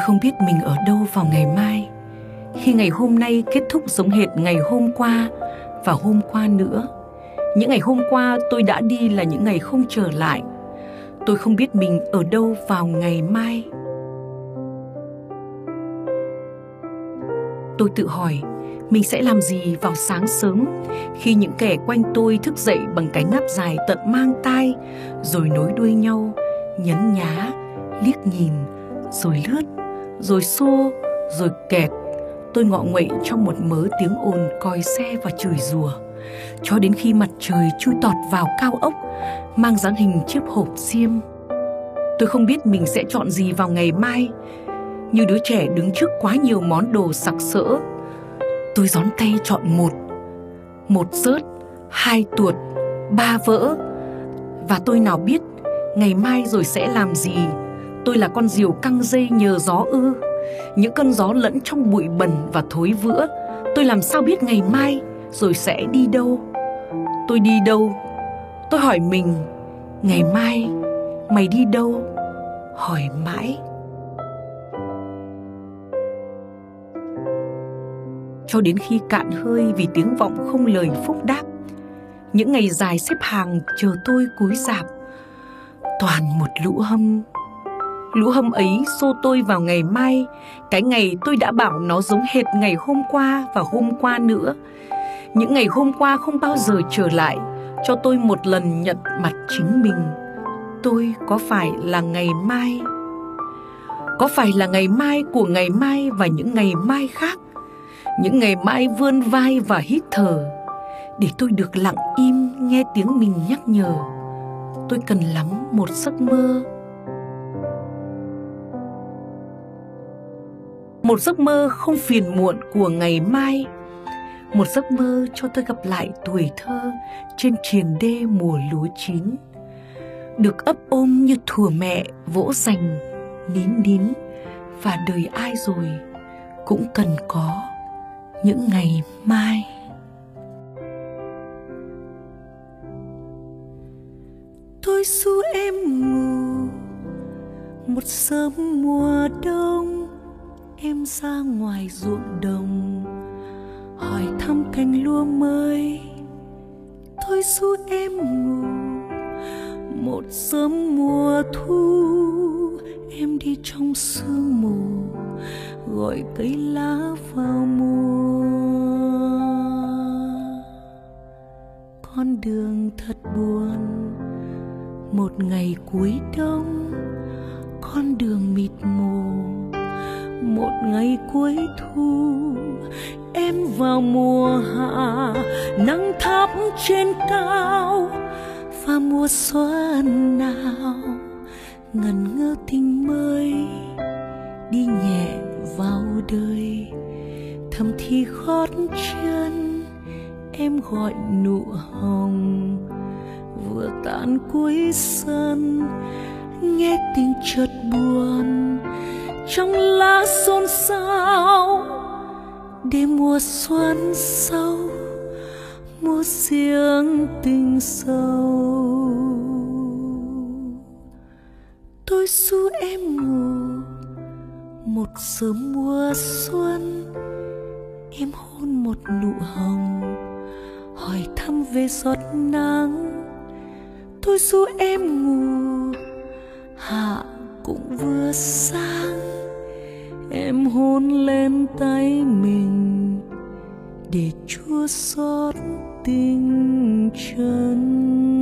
Tôi không biết mình ở đâu vào ngày mai. Khi ngày hôm nay kết thúc giống hệt ngày hôm qua Và hôm qua nữa. Những ngày hôm qua tôi đã đi là những ngày không trở lại. Tôi không biết mình ở đâu vào ngày mai. Tôi tự hỏi, mình sẽ làm gì vào sáng sớm khi những kẻ quanh tôi thức dậy bằng cái ngáp dài tận mang tai, rồi nối đuôi nhau, nhấn nhá, liếc nhìn, rồi lướt rồi xô, rồi kẹt. Tôi ngọ nguậy trong một mớ tiếng ồn còi xe và chửi rủa. Cho đến khi mặt trời chui tọt vào cao ốc, mang dáng hình chiếc hộp xiêm. Tôi không biết mình sẽ chọn gì vào ngày mai. Như đứa trẻ đứng trước quá nhiều món đồ sặc sỡ, tôi gión tay chọn một. Một rớt, hai tuột, ba vỡ. Và tôi nào biết ngày mai rồi sẽ làm gì? Tôi là con diều căng dây nhờ gió ư. Những cơn gió lẫn trong bụi bẩn và thối vữa. Tôi làm sao biết ngày mai rồi sẽ đi đâu? Tôi đi đâu? Tôi hỏi mình, ngày mai mày đi đâu? Hỏi mãi. Cho đến khi cạn hơi vì tiếng vọng không lời phúc đáp, những ngày dài xếp hàng chờ tôi cúi dạp. Toàn một lũ hâm lũ hâm ấy xô tôi vào ngày mai. Cái ngày tôi đã bảo nó giống hệt ngày hôm qua và hôm qua nữa. Những ngày hôm qua không bao giờ trở lại, cho tôi một lần nhận mặt chính mình. Tôi có phải là ngày mai? Có phải là ngày mai của ngày mai và những ngày mai khác? Những ngày mai vươn vai và hít thở. Để tôi được lặng im nghe tiếng mình nhắc nhở. Tôi cần lắm một giấc mơ. Một giấc mơ không phiền muộn của ngày mai. Một giấc mơ cho tôi gặp lại tuổi thơ trên triền đê mùa lúa chín. Được ấp ôm như thùa mẹ vỗ dành, nín nín. Và đời ai rồi cũng cần có những ngày mai. Tôi du em ngủ, một sớm mùa đông em ra ngoài ruộng đồng, hỏi thăm cành lúa mới. Tôi du em ngủ, một sớm mùa thu. Em đi trong sương mù, gọi cây lá vào mùa. Con đường thật buồn, một ngày cuối đông, con đường mịt mù một ngày cuối thu. Em vào mùa hạ, nắng thắp trên cao và mùa xuân nào ngần ngơ tình mới đi nhẹ vào đời. Thầm thì gót chân, em gọi nụ hồng. Vừa tan cuối sân, nghe tiếng chợt buồn trong lá xôn xao. Đêm mùa xuân sâu mùa riêng tình sâu. Tôi du em ngủ, một sớm mùa xuân. Em hôn một nụ hồng, hỏi thăm về giọt nắng. Tôi du em ngủ, hạ cũng vừa sáng em hôn lên tay mình để chúa xót tình chân.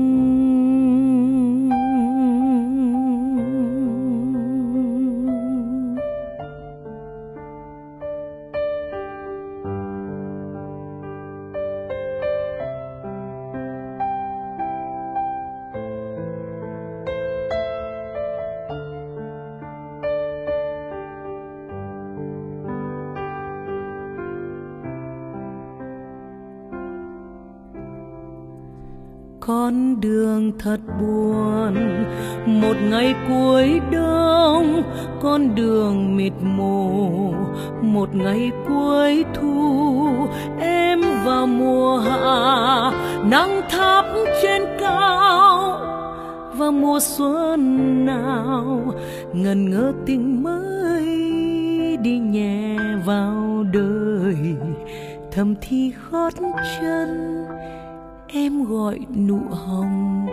Con đường thật buồn. Một ngày cuối đông, con đường mịt mù. Một ngày cuối thu, em vào mùa hạ. Nắng thắp trên cao, và mùa xuân nào. Ngần ngơ tình mới đi nhẹ vào đời. Thầm thì gót chân em gọi nụ hồng.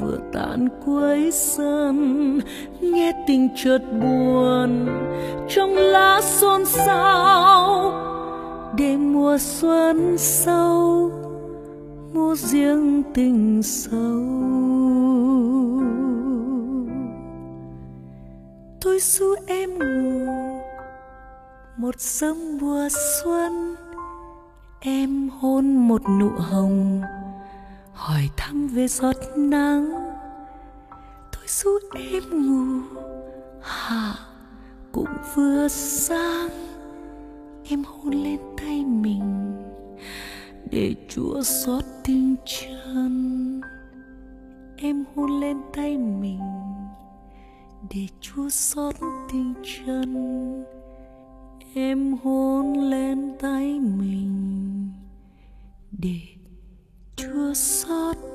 Vừa tàn cuối sân nghe tình chợt buồn. Trong lá xôn xao, đêm mùa xuân sâu mua riêng tình sâu. Tôi du em ngủ, một sớm mùa xuân em hôn một nụ hồng, hỏi thăm về giọt nắng. Tôi ru em ngủ hạ cũng vừa sáng. Em hôn lên tay mình để chúa xót tình chân. Em hôn lên tay mình để chúa xót tình chân. Em hôn lên tay mình để chua xót